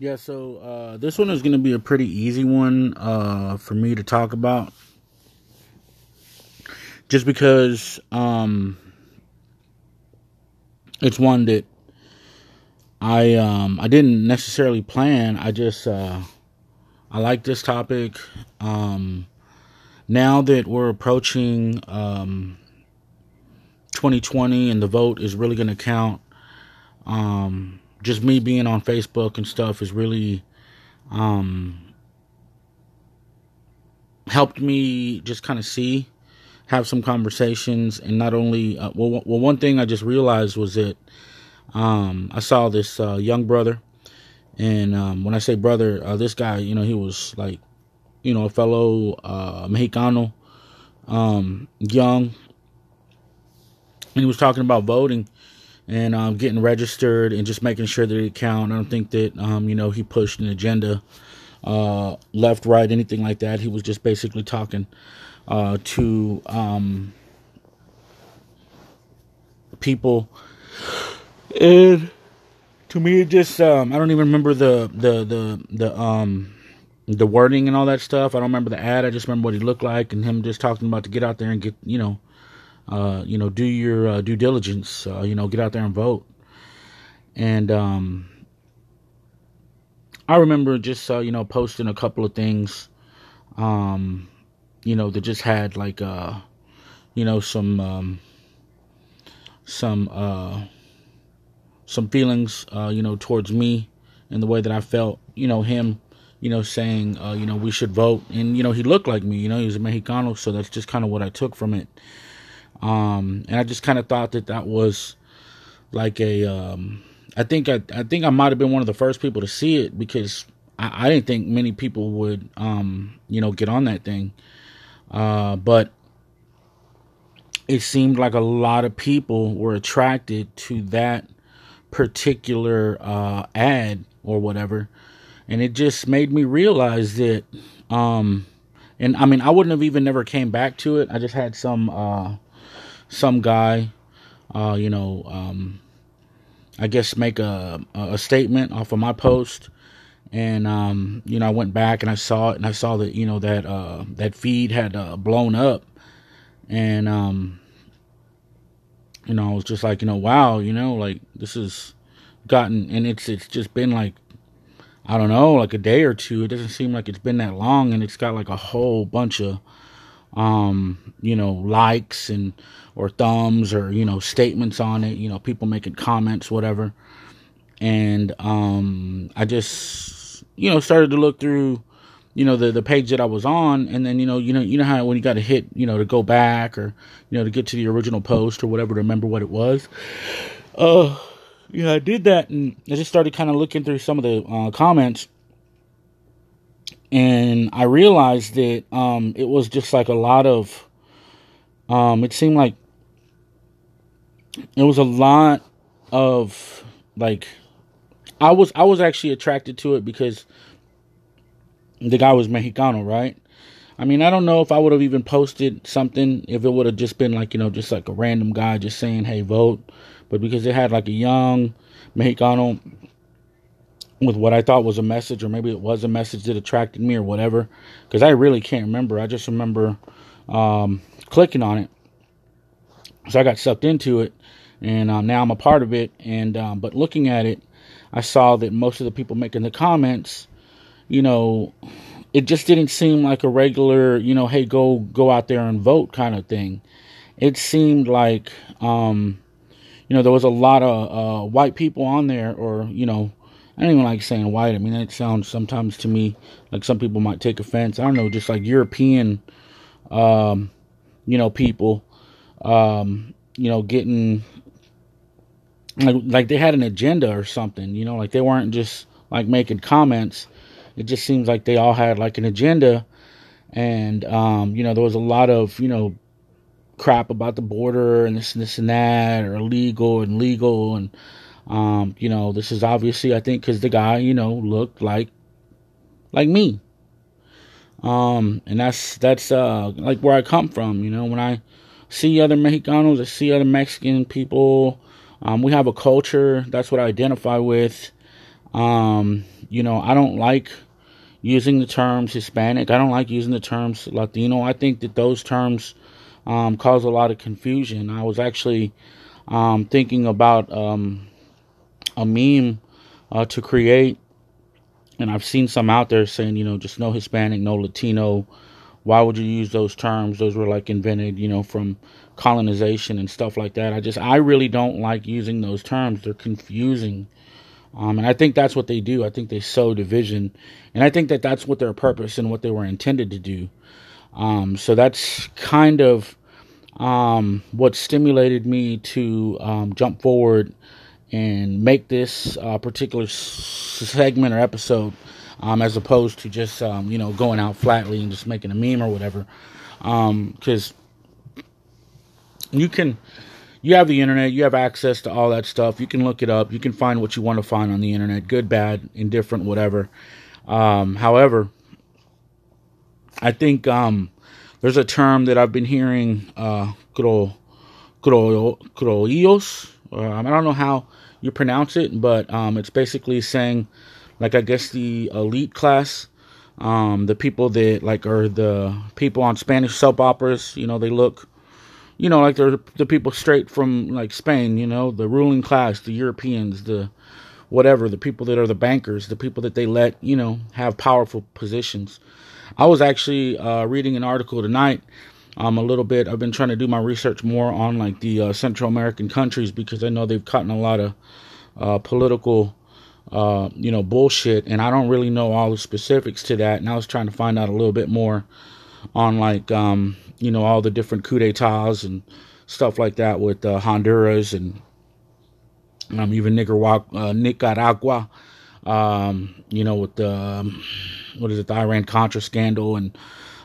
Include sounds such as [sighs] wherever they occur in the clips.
Yeah, so uh, this one is going to be a pretty easy one uh, for me to talk about. Just because um, it's one that I um, I didn't necessarily plan. I just uh, I like this topic. Um, now that we're approaching um, 2020 and the vote is really going to count, um, just me being on Facebook and stuff has really um, helped me just kind of see, have some conversations, and not only uh, well, well, one thing I just realized was that um, I saw this uh, young brother, and um, when I say brother, uh, this guy, you know, he was like, you know, a fellow uh, Mexicano, um, young, and he was talking about voting and um, getting registered and just making sure that it count. I don't think that um, you know he pushed an agenda, uh, left, right, anything like that. He was just basically talking uh, to um, people, and to me, it just um, I don't even remember the the the the um the wording and all that stuff. I don't remember the ad. I just remember what he looked like and him just talking about to get out there and get you know uh, you know, do your uh, due diligence. Uh, you know, get out there and vote. And um, I remember just uh, you know posting a couple of things, um, you know, that just had like uh, you know some um, some uh, some feelings, uh, you know, towards me and the way that I felt. You know, him you know, saying, uh, you know, we should vote. And, you know, he looked like me, you know, he was a Mexicano. So that's just kind of what I took from it. Um, and I just kind of thought that that was like a, um, I think I, I think I might have been one of the first people to see it because I, I didn't think many people would, um, you know, get on that thing. Uh, but it seemed like a lot of people were attracted to that particular uh, ad or whatever, and it just made me realize that. Um, and I mean, I wouldn't have even never came back to it. I just had some uh, some guy, uh, you know, um, I guess make a a statement off of my post, and um, you know, I went back and I saw it, and I saw that you know that uh, that feed had uh, blown up, and um, you know, I was just like, you know, wow, you know, like this has gotten, and it's it's just been like I don't know, like a day or two. It doesn't seem like it's been that long, and it's got like a whole bunch of, um, you know, likes and or thumbs or you know statements on it you know people making comments whatever. And um i just you know started to look through you know the the page that i was on. And then you know you know you know how when you got to hit you know to go back or you know to get to the original post or whatever to remember what it was. Uh yeah i did that and i just started kind of looking through some of the uh, comments and i realized that um it was just like a lot of um it seemed like it was a lot of like I was I was actually attracted to it because the guy was Mexicano, right? I mean, I don't know if I would have even posted something if it would have just been like, you know, just like a random guy just saying, "Hey, vote." But because it had like a young Mexicano with what I thought was a message or maybe it was a message that attracted me or whatever, cuz I really can't remember. I just remember um, clicking on it. So I got sucked into it and um, now I'm a part of it. And um, but looking at it, I saw that most of the people making the comments, you know, it just didn't seem like a regular, you know, hey, go go out there and vote kind of thing. It seemed like, um, you know, there was a lot of uh, white people on there, or you know, I don't even like saying white. I mean, it sounds sometimes to me like some people might take offense. I don't know, just like European, um, you know, people, um, you know, getting like, like they had an agenda or something, you know, like they weren't just like making comments. It just seems like they all had like an agenda. And, um, you know, there was a lot of, you know, crap about the border and this and this and that, or illegal and legal. And, um, you know, this is obviously, I think, because the guy, you know, looked like, like me. Um, and that's, that's, uh, like where I come from, you know, when I see other Mexicanos, I see other Mexican people, um, we have a culture. That's what I identify with. Um, you know, I don't like using the terms Hispanic. I don't like using the terms Latino. I think that those terms um, cause a lot of confusion. I was actually um, thinking about um, a meme uh, to create, and I've seen some out there saying, you know, just no Hispanic, no Latino. Why would you use those terms? Those were like invented, you know, from colonization and stuff like that. I just, I really don't like using those terms. They're confusing. Um, and I think that's what they do. I think they sow division. And I think that that's what their purpose and what they were intended to do. Um, so that's kind of um, what stimulated me to um, jump forward and make this uh, particular segment or episode um, as opposed to just um, you know going out flatly and just making a meme or whatever. Because um, you can you have the internet you have access to all that stuff. You can look it up. You can find what you want to find on the internet good bad indifferent whatever. Um, however i think um, there's a term that i've been hearing uh, cro, cro, croillos uh, I don't know how you pronounce it, but um, it's basically saying, like, I guess the elite class, um, the people that, like, are the people on Spanish soap operas, you know, they look, you know, like they're the people straight from, like, Spain, you know, the ruling class, the Europeans, the whatever, the people that are the bankers, the people that they let, you know, have powerful positions. I was actually uh, reading an article tonight um, a little bit. I've been trying to do my research more on like the uh, Central American countries because I know they've in a lot of uh, political, uh, you know, bullshit, and I don't really know all the specifics to that. And I was trying to find out a little bit more on like, um, you know, all the different coup d'états and stuff like that with uh, Honduras and um, even Nicaragua, uh, Nicaragua um, you know, with the um, what is it, the Iran Contra scandal and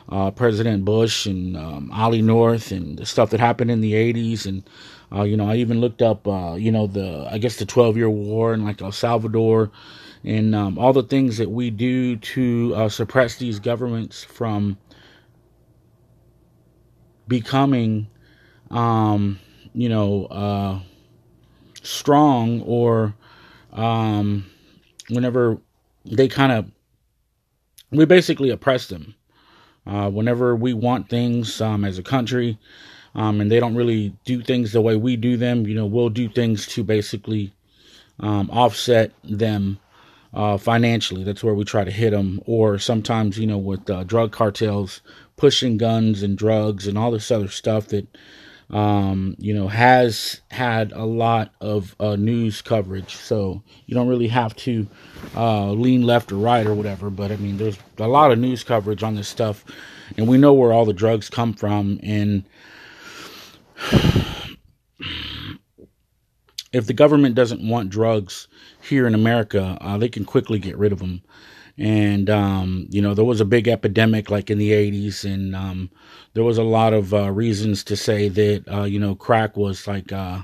uh, President Bush and um, Ollie North and the stuff that happened in the 80s. And, uh, you know, I even looked up, uh, you know, the, I guess the 12 year war in like El Salvador and um, all the things that we do to uh, suppress these governments from becoming, um, you know, uh, strong or um, whenever they kind of, we basically oppress them uh, whenever we want things um, as a country, um, and they don't really do things the way we do them, you know, we'll do things to basically um, offset them uh, financially. That's where we try to hit them. Or sometimes, you know, with uh, drug cartels pushing guns and drugs and all this other stuff that um, you know, has had a lot of uh, news coverage. So you don't really have to uh, lean left or right or whatever. But I mean, there's a lot of news coverage on this stuff, and we know where all the drugs come from. And [sighs] if the government doesn't want drugs here in America, uh, they can quickly get rid of them and um, you know there was a big epidemic like in the 80s and um, there was a lot of uh, reasons to say that uh, you know crack was like uh,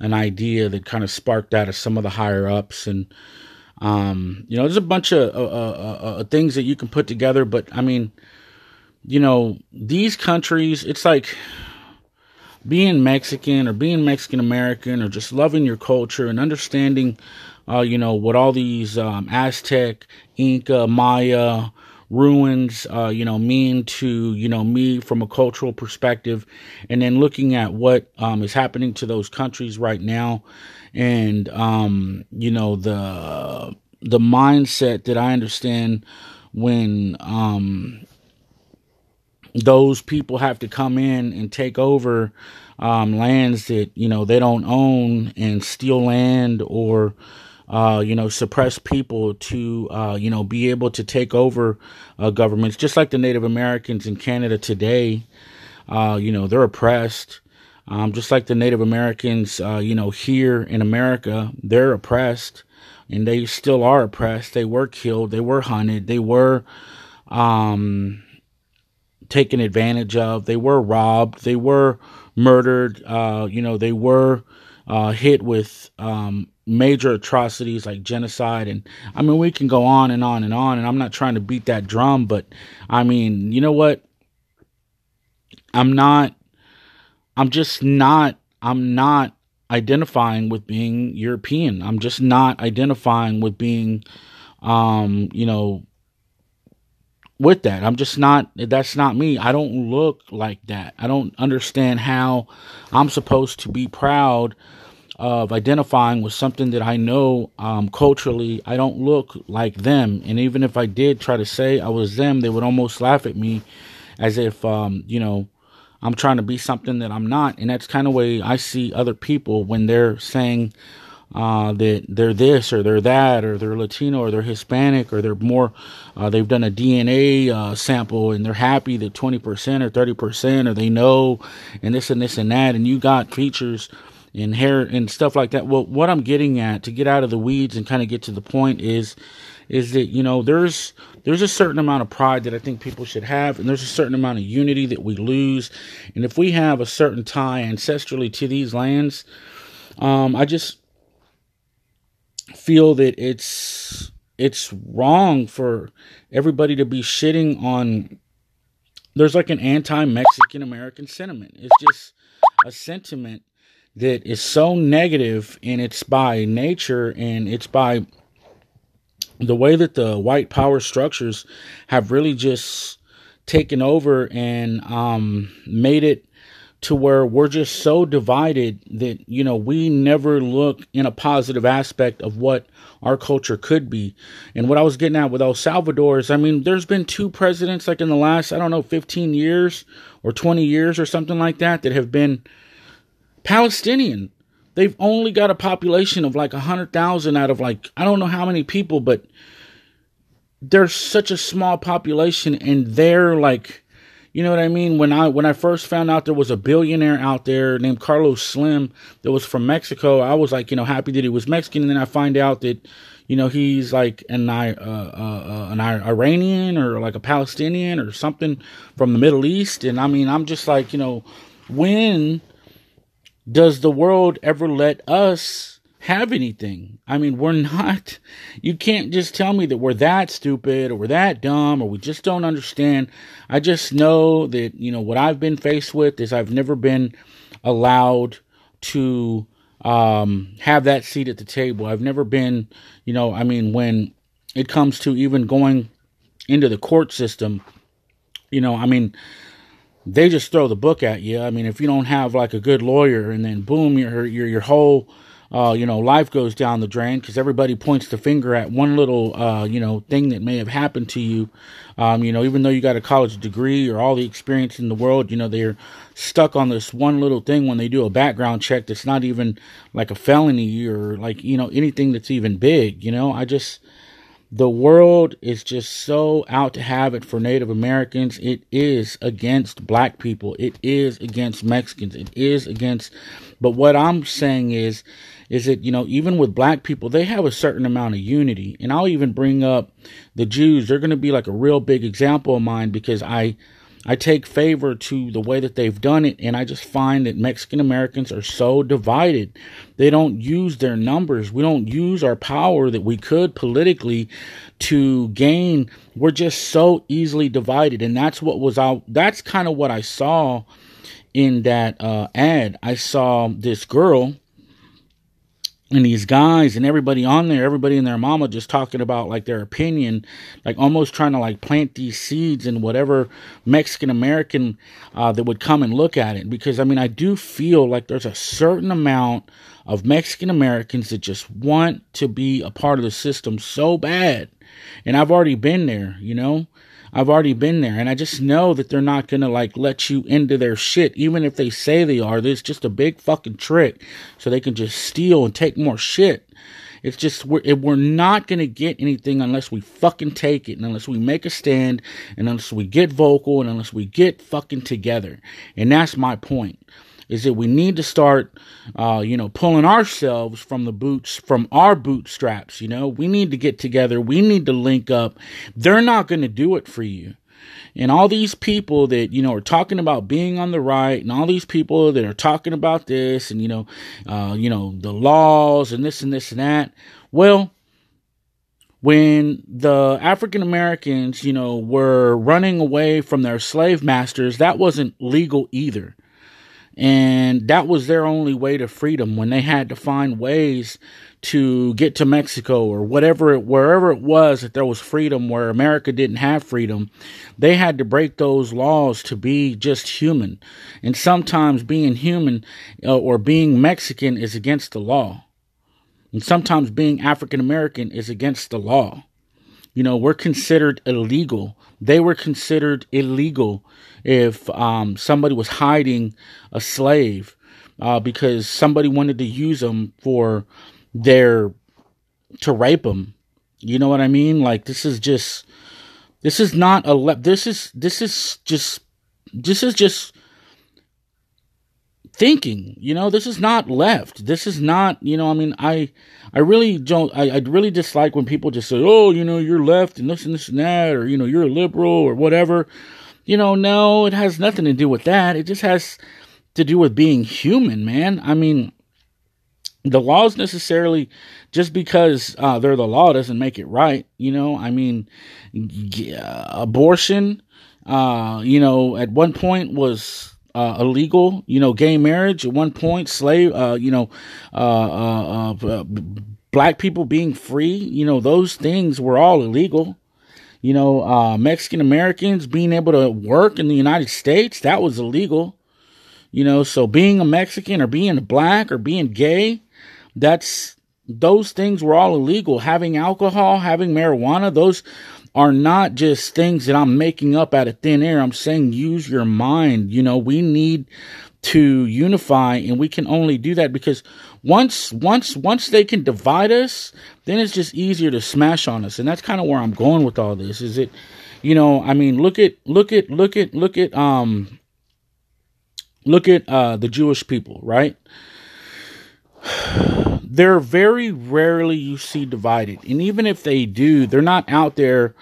an idea that kind of sparked out of some of the higher ups. And um, you know there's a bunch of uh, uh, uh, things that you can put together but i mean you know these countries it's like being mexican or being mexican american or just loving your culture and understanding uh, you know, what all these um, Aztec, Inca, Maya ruins, uh, you know, mean to, you know, me from a cultural perspective. And then looking at what um, is happening to those countries right now and, um, you know, the, the mindset that I understand when, um, those people have to come in and take over um, lands that you know they don't own and steal land or uh, you know, suppress people to, uh, you know, be able to take over uh, governments, just like the Native Americans in Canada today. Uh, you know, they're oppressed. Um, just like the Native Americans, uh, you know, here in America, they're oppressed and they still are oppressed. They were killed. They were hunted. They were, um, taken advantage of. They were robbed. They were murdered. Uh, you know, they were, uh, hit with, um, major atrocities like genocide and I mean we can go on and on and on and I'm not trying to beat that drum but I mean you know what I'm not I'm just not I'm not identifying with being European I'm just not identifying with being um, you know, with that. I'm just not, that's not me. I don't look like that. I don't understand how I'm supposed to be proud of identifying with something that I know um, culturally I don't look like them. And even if I did try to say I was them, they would almost laugh at me as if, um, you know, I'm trying to be something that I'm not. And that's kind of way I see other people when they're saying, uh, that they're this or they're that or they're Latino or they're Hispanic or they're more, uh, they've done a DNA uh, sample and they're happy that 20% or 30% or they know and this and this and that. And you got features and hair and stuff like that. Well, what I'm getting at to get out of the weeds and kind of get to the point is, is that, you know, there's, there's a certain amount of pride that I think people should have, and there's a certain amount of unity that we lose. And if we have a certain tie ancestrally to these lands, um, I just, feel that it's it's wrong for everybody to be shitting on there's like an anti-Mexican American sentiment. It's just a sentiment that is so negative and it's by nature and it's by the way that the white power structures have really just taken over and um, made it to where we're just so divided that you know we never look in a positive aspect of what our culture could be. And what i was getting at with el salvador is i mean there's been two presidents like in the last i don't know 15 years or 20 years or something like that that have been palestinian they've only got a population of like 100000 out of like i don't know how many people but there's such a small population and they're like you know what I mean? When I when I first found out there was a billionaire out there named Carlos Slim that was from Mexico, I was like, you know, happy that he was Mexican. And then I find out that, you know, he's like an uh, uh, an Iranian or like a Palestinian or something from the Middle East. And I mean, I'm just like, you know, when does the world ever let us have anything. I mean, we're not, you can't just tell me that we're that stupid or we're that dumb or we just don't understand. I just know that, you know, what I've been faced with is I've never been allowed to um, have that seat at the table. I've never been, you know, I mean, when it comes to even going into the court system, you know, I mean, they just throw the book at you. I mean, if you don't have like a good lawyer and then boom, your your your whole uh, you know, life goes down the drain because everybody points the finger at one little, uh, you know, thing that may have happened to you. Um, you know, even though you got a college degree or all the experience in the world, you know, they're stuck on this one little thing when they do a background check that's not even like a felony or like, you know, anything that's even big. You know, I just, the world is just so out to have it for Native Americans. It is against black people. It is against Mexicans. It is against, but what I'm saying is, is that, you know, even with black people, they have a certain amount of unity. And I'll even bring up the Jews. They're going to be like a real big example of mine because I, I take favor to the way that they've done it, and I just find that Mexican Americans are so divided. They don't use their numbers. We don't use our power that we could politically to gain. We're just so easily divided, and that's what was out. That's kind of what I saw in that uh, ad. I saw this girl and these guys and everybody on there, everybody and their mama just talking about like their opinion, like almost trying to like plant these seeds in whatever Mexican American uh, that would come and look at it. Because I mean, I do feel like there's a certain amount of Mexican Americans that just want to be a part of the system so bad. And I've already been there, you know? I've already been there and I just know that they're not going to like let you into their shit even if they say they are. There's just a big fucking trick so they can just steal and take more shit. It's just we're we're not gonna get anything unless we fucking take it, and unless we make a stand, and unless we get vocal, and unless we get fucking together. And that's my point is that we need to start, uh, you know, pulling ourselves from the boots, from our bootstraps. You know, we need to get together. We need to link up. They're not going to do it for you. And all these people that, you know, are talking about being on the right and all these people that are talking about this and, you know, uh, you know, the laws and this and this and that. Well, when the African Americans, you know, were running away from their slave masters, that wasn't legal either. And that was their only way to freedom when they had to find ways to get to Mexico or whatever it, wherever it was that there was freedom where America didn't have freedom, they had to break those laws to be just human. And sometimes being human uh, or being Mexican is against the law. And sometimes being African American is against the law. You know, we're considered illegal. They were considered illegal if um, somebody was hiding a slave uh, because somebody wanted to use them for their to rape them. You know what I mean? Like this is just this is not a le- this is this is just this is just thinking you know this is not left. This is not you know i mean i i really don't I, I really dislike when people just say oh you know you're left and this and this and that or you know you're a liberal or whatever. You know no it has nothing to do with that. It just has to do with being human man. I mean the laws necessarily just because uh, they're the law doesn't make it right you know? I mean yeah, abortion uh, you know at one point was uh, illegal you know gay marriage at one point slave uh, you know uh, uh, black people being free you know those things were all illegal you know mexican americans being able to work in the united states that was illegal you know so being a mexican or being black or being gay that's those things were all illegal. Having alcohol, having marijuana, those are not just things that I'm making up out of thin air. I'm saying use your mind. You know, we need to unify and we can only do that because once once once they can divide us, then it's just easier to smash on us. And that's kind of where I'm going with all this. Is it you know, I mean, look at look at look at look at um look at uh the Jewish people, right? They're very rarely you see divided. And even if they do, they're not out there,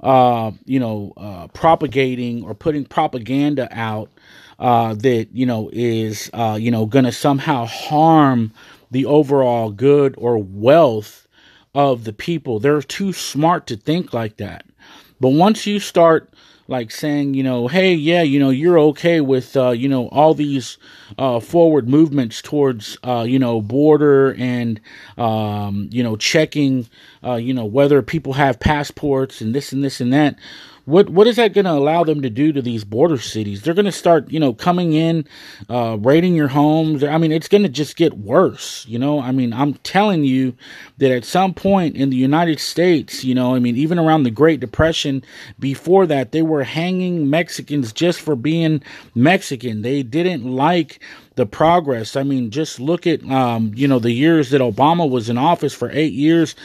uh, you know, uh, propagating or putting propaganda out uh, that, you know, is, uh, you know, going to somehow harm the overall good or wealth of the people. They're too smart to think like that. But once you start like saying, you know, hey, yeah, you know, you're okay with, uh, you know, all these uh, forward movements towards, uh, you know, border and, um, you know, checking, uh, you know, whether people have passports and this and this and that what what is that going to allow them to do to these border cities? They're going to start, you know, coming in, uh, raiding your homes. I mean, it's going to just get worse. You know, I mean, I'm telling you that at some point in the United States, you know, I mean, even around the Great Depression, before that, they were hanging Mexicans just for being Mexican. They didn't like the progress. I mean, just look at um, you know the years that Obama was in office for eight years.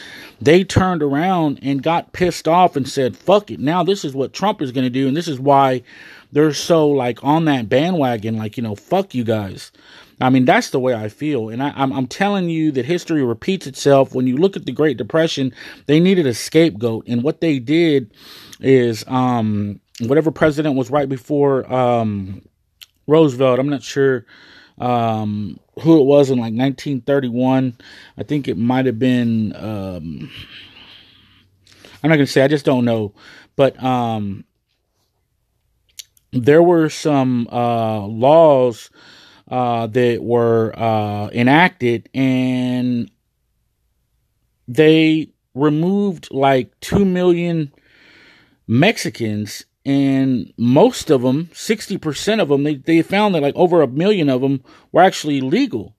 They turned around and got pissed off and said, "Fuck it! Now this is what Trump is going to do, and this is why they're so like on that bandwagon. Like you know, fuck you guys." I mean, that's the way I feel, and I, am I'm, I'm telling you that history repeats itself. When you look at the Great Depression, they needed a scapegoat, and what they did is um, whatever president was right before um, Roosevelt. I'm not sure um, who it was in like 1931. I think it might have been. Um, I'm not gonna say. I just don't know, but um, there were some uh, laws uh, that were uh, enacted, and they removed like two million Mexicans and most of them 60% of them they, they found that like over a million of them were actually legal.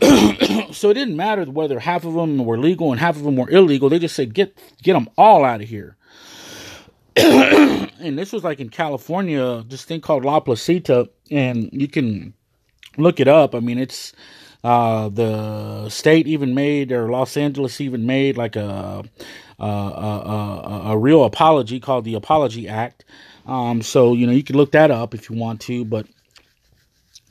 [clears throat] So it didn't matter whether half of them were legal and half of them were illegal. They just said get get them all out of here. [clears throat] And this was like in california this thing called la placita and you can look it up. I mean it's uh, the state even made or los angeles even made like a a, a, a, real apology called the Apology Act. Um, so you know you can look that up if you want to, but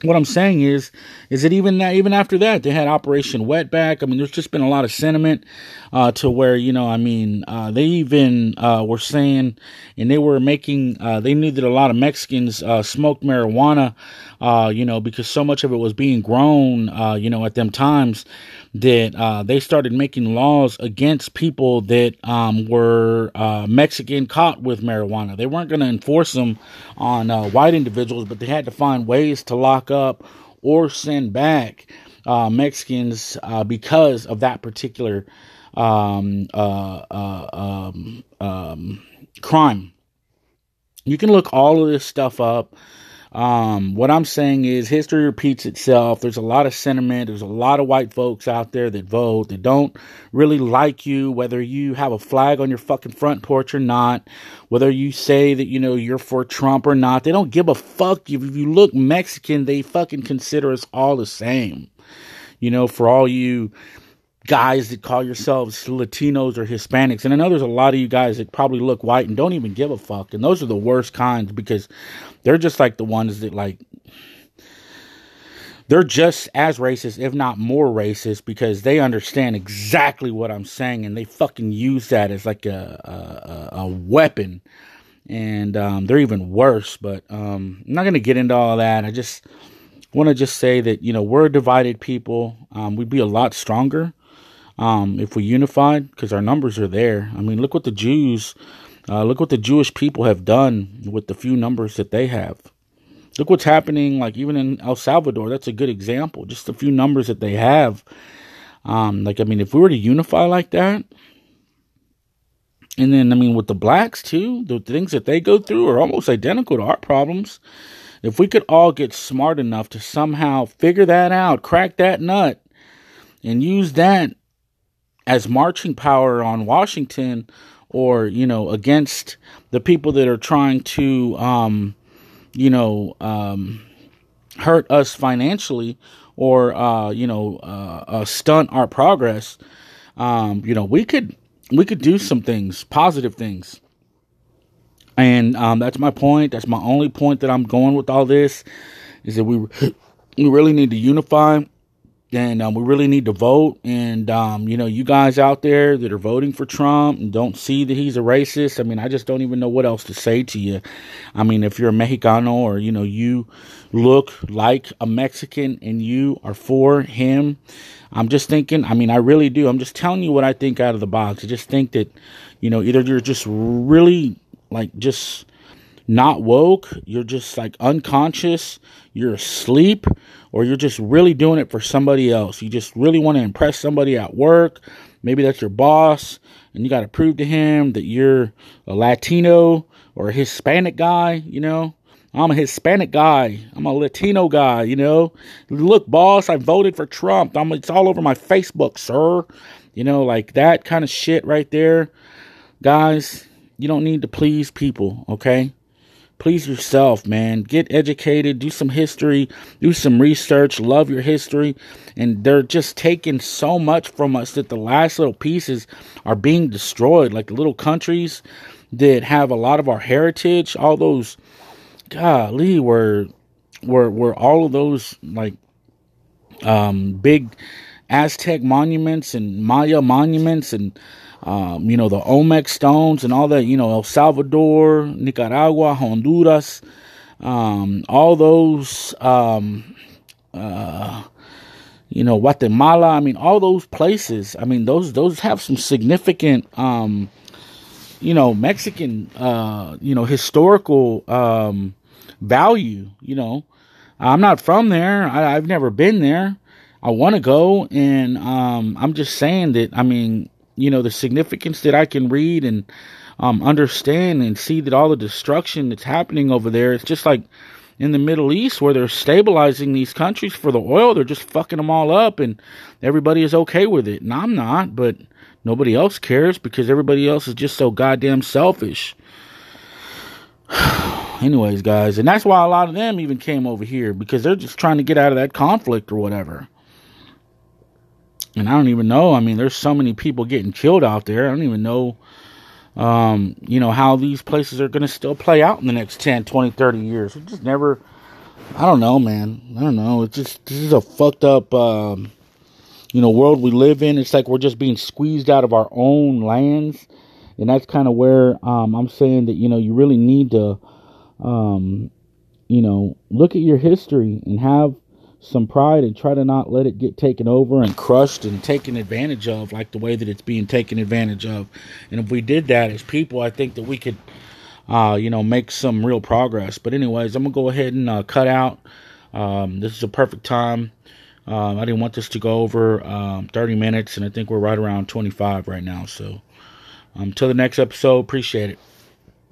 what I'm saying is, is that even that, even after that, they had Operation Wetback. I mean, there's just been a lot of sentiment uh, to where you know, I mean, uh, they even uh, were saying, and they were making, uh, they knew that a lot of Mexicans uh, smoked marijuana, uh, you know, because so much of it was being grown, you know, at them times that they started making laws against people that um, were Mexican caught with marijuana. They weren't going to enforce them on white individuals, but they had to find ways to lock up or send back uh, Mexicans uh, because of that particular um, uh, uh um, um, crime. You can look all of this stuff up. Um, what I'm saying is history repeats itself. There's a lot of sentiment. There's a lot of white folks out there that vote that don't really like you, whether you have a flag on your fucking front porch or not, whether you say that, you know, you're for Trump or not. They don't give a fuck. If you look Mexican, they fucking consider us all the same. You know, for all you guys that call yourselves Latinos or Hispanics. And I know there's a lot of you guys that probably look white and don't even give a fuck. And those are the worst kinds because they're just like the ones that like they're just as racist, if not more racist, because they understand exactly what I'm saying and they fucking use that as like a a, a weapon. And um, they're even worse. But um, I'm not gonna get into all that. I just want to just say that you know we're a divided people. Um, we'd be a lot stronger um, if we unified, because our numbers are there. I mean, look what the Jews, uh, look what the Jewish people have done with the few numbers that they have. Look what's happening, like even in El Salvador. That's a good example. Just a few numbers that they have. Um, like I mean, if we were to unify like that, and then I mean with the blacks too, the things that they go through are almost identical to our problems. If we could all get smart enough to somehow figure that out, crack that nut, and use that as marching power on Washington or, you know, against the people that are trying to, um, you know, um, hurt us financially or, uh, you know, uh, uh, stunt our progress, um, you know, we could, we could do some things, positive things. And um, that's my point. That's my only point that I'm going with all this is that we we really need to unify and um, we really need to vote. And um, you know, you guys out there that are voting for Trump and don't see that he's a racist. I mean, I just don't even know what else to say to you. I mean, if you're a Mexicano or you know you look like a Mexican and you are for him, I'm just thinking. I mean, I really do. I'm just telling you what I think out of the box. I just think that you know either you're just really like just not woke, you're just like unconscious, you're asleep, or you're just really doing it for somebody else. You just really want to impress somebody at work. Maybe that's your boss, and you got to prove to him that you're a Latino or a Hispanic guy, you know. I'm a Hispanic guy. I'm a Latino guy, you know. Look, boss, I voted for Trump. I'm, it's all over my Facebook, sir. You know, like that kind of shit right there. Guys, you don't need to please people, okay? Please yourself, man. Get educated, do some history, do some research, love your history. And they're just taking so much from us that the last little pieces are being destroyed. Like the little countries that have a lot of our heritage, all those, golly, were, were, were all of those like um, big Aztec monuments and Maya monuments and um, you know, the Olmec stones and all that, you know, El Salvador, Nicaragua, Honduras, um, all those, um, uh, you know, Guatemala. I mean, all those places. I mean, those those have some significant, um, you know, Mexican, uh, you know, historical um, value. You know, I'm not from there. I, have never been there. I want to go, and um, I'm just saying that. I mean, you know, the significance that I can read and um, understand and see that all the destruction that's happening over there, it's just like in the Middle East where they're stabilizing these countries for the oil, they're just fucking them all up and everybody is okay with it. And I'm not, but nobody else cares because everybody else is just so goddamn selfish. [sighs] Anyways, guys, and that's why a lot of them even came over here because they're just trying to get out of that conflict or whatever. And I don't even know. I mean, there's so many people getting killed out there. I don't even know, um, you know, how these places are going to still play out in the next 10, 20, 30 years. It just never, I don't know, man. I don't know. It's just, this is a fucked up, um, you know, world we live in. It's like we're just being squeezed out of our own lands. And that's kind of where um, I'm saying that, you know, you really need to, um, you know, look at your history and have some pride and try to not let it get taken over and crushed and taken advantage of like the way that it's being taken advantage of. And if we did that as people, I think that we could, uh, you know, make some real progress. But anyways, I'm gonna go ahead and uh, cut out. Um, this is a perfect time. Um, I didn't want this to go over um, 30 minutes, and I think we're right around 25 right now. So until the next episode, appreciate it.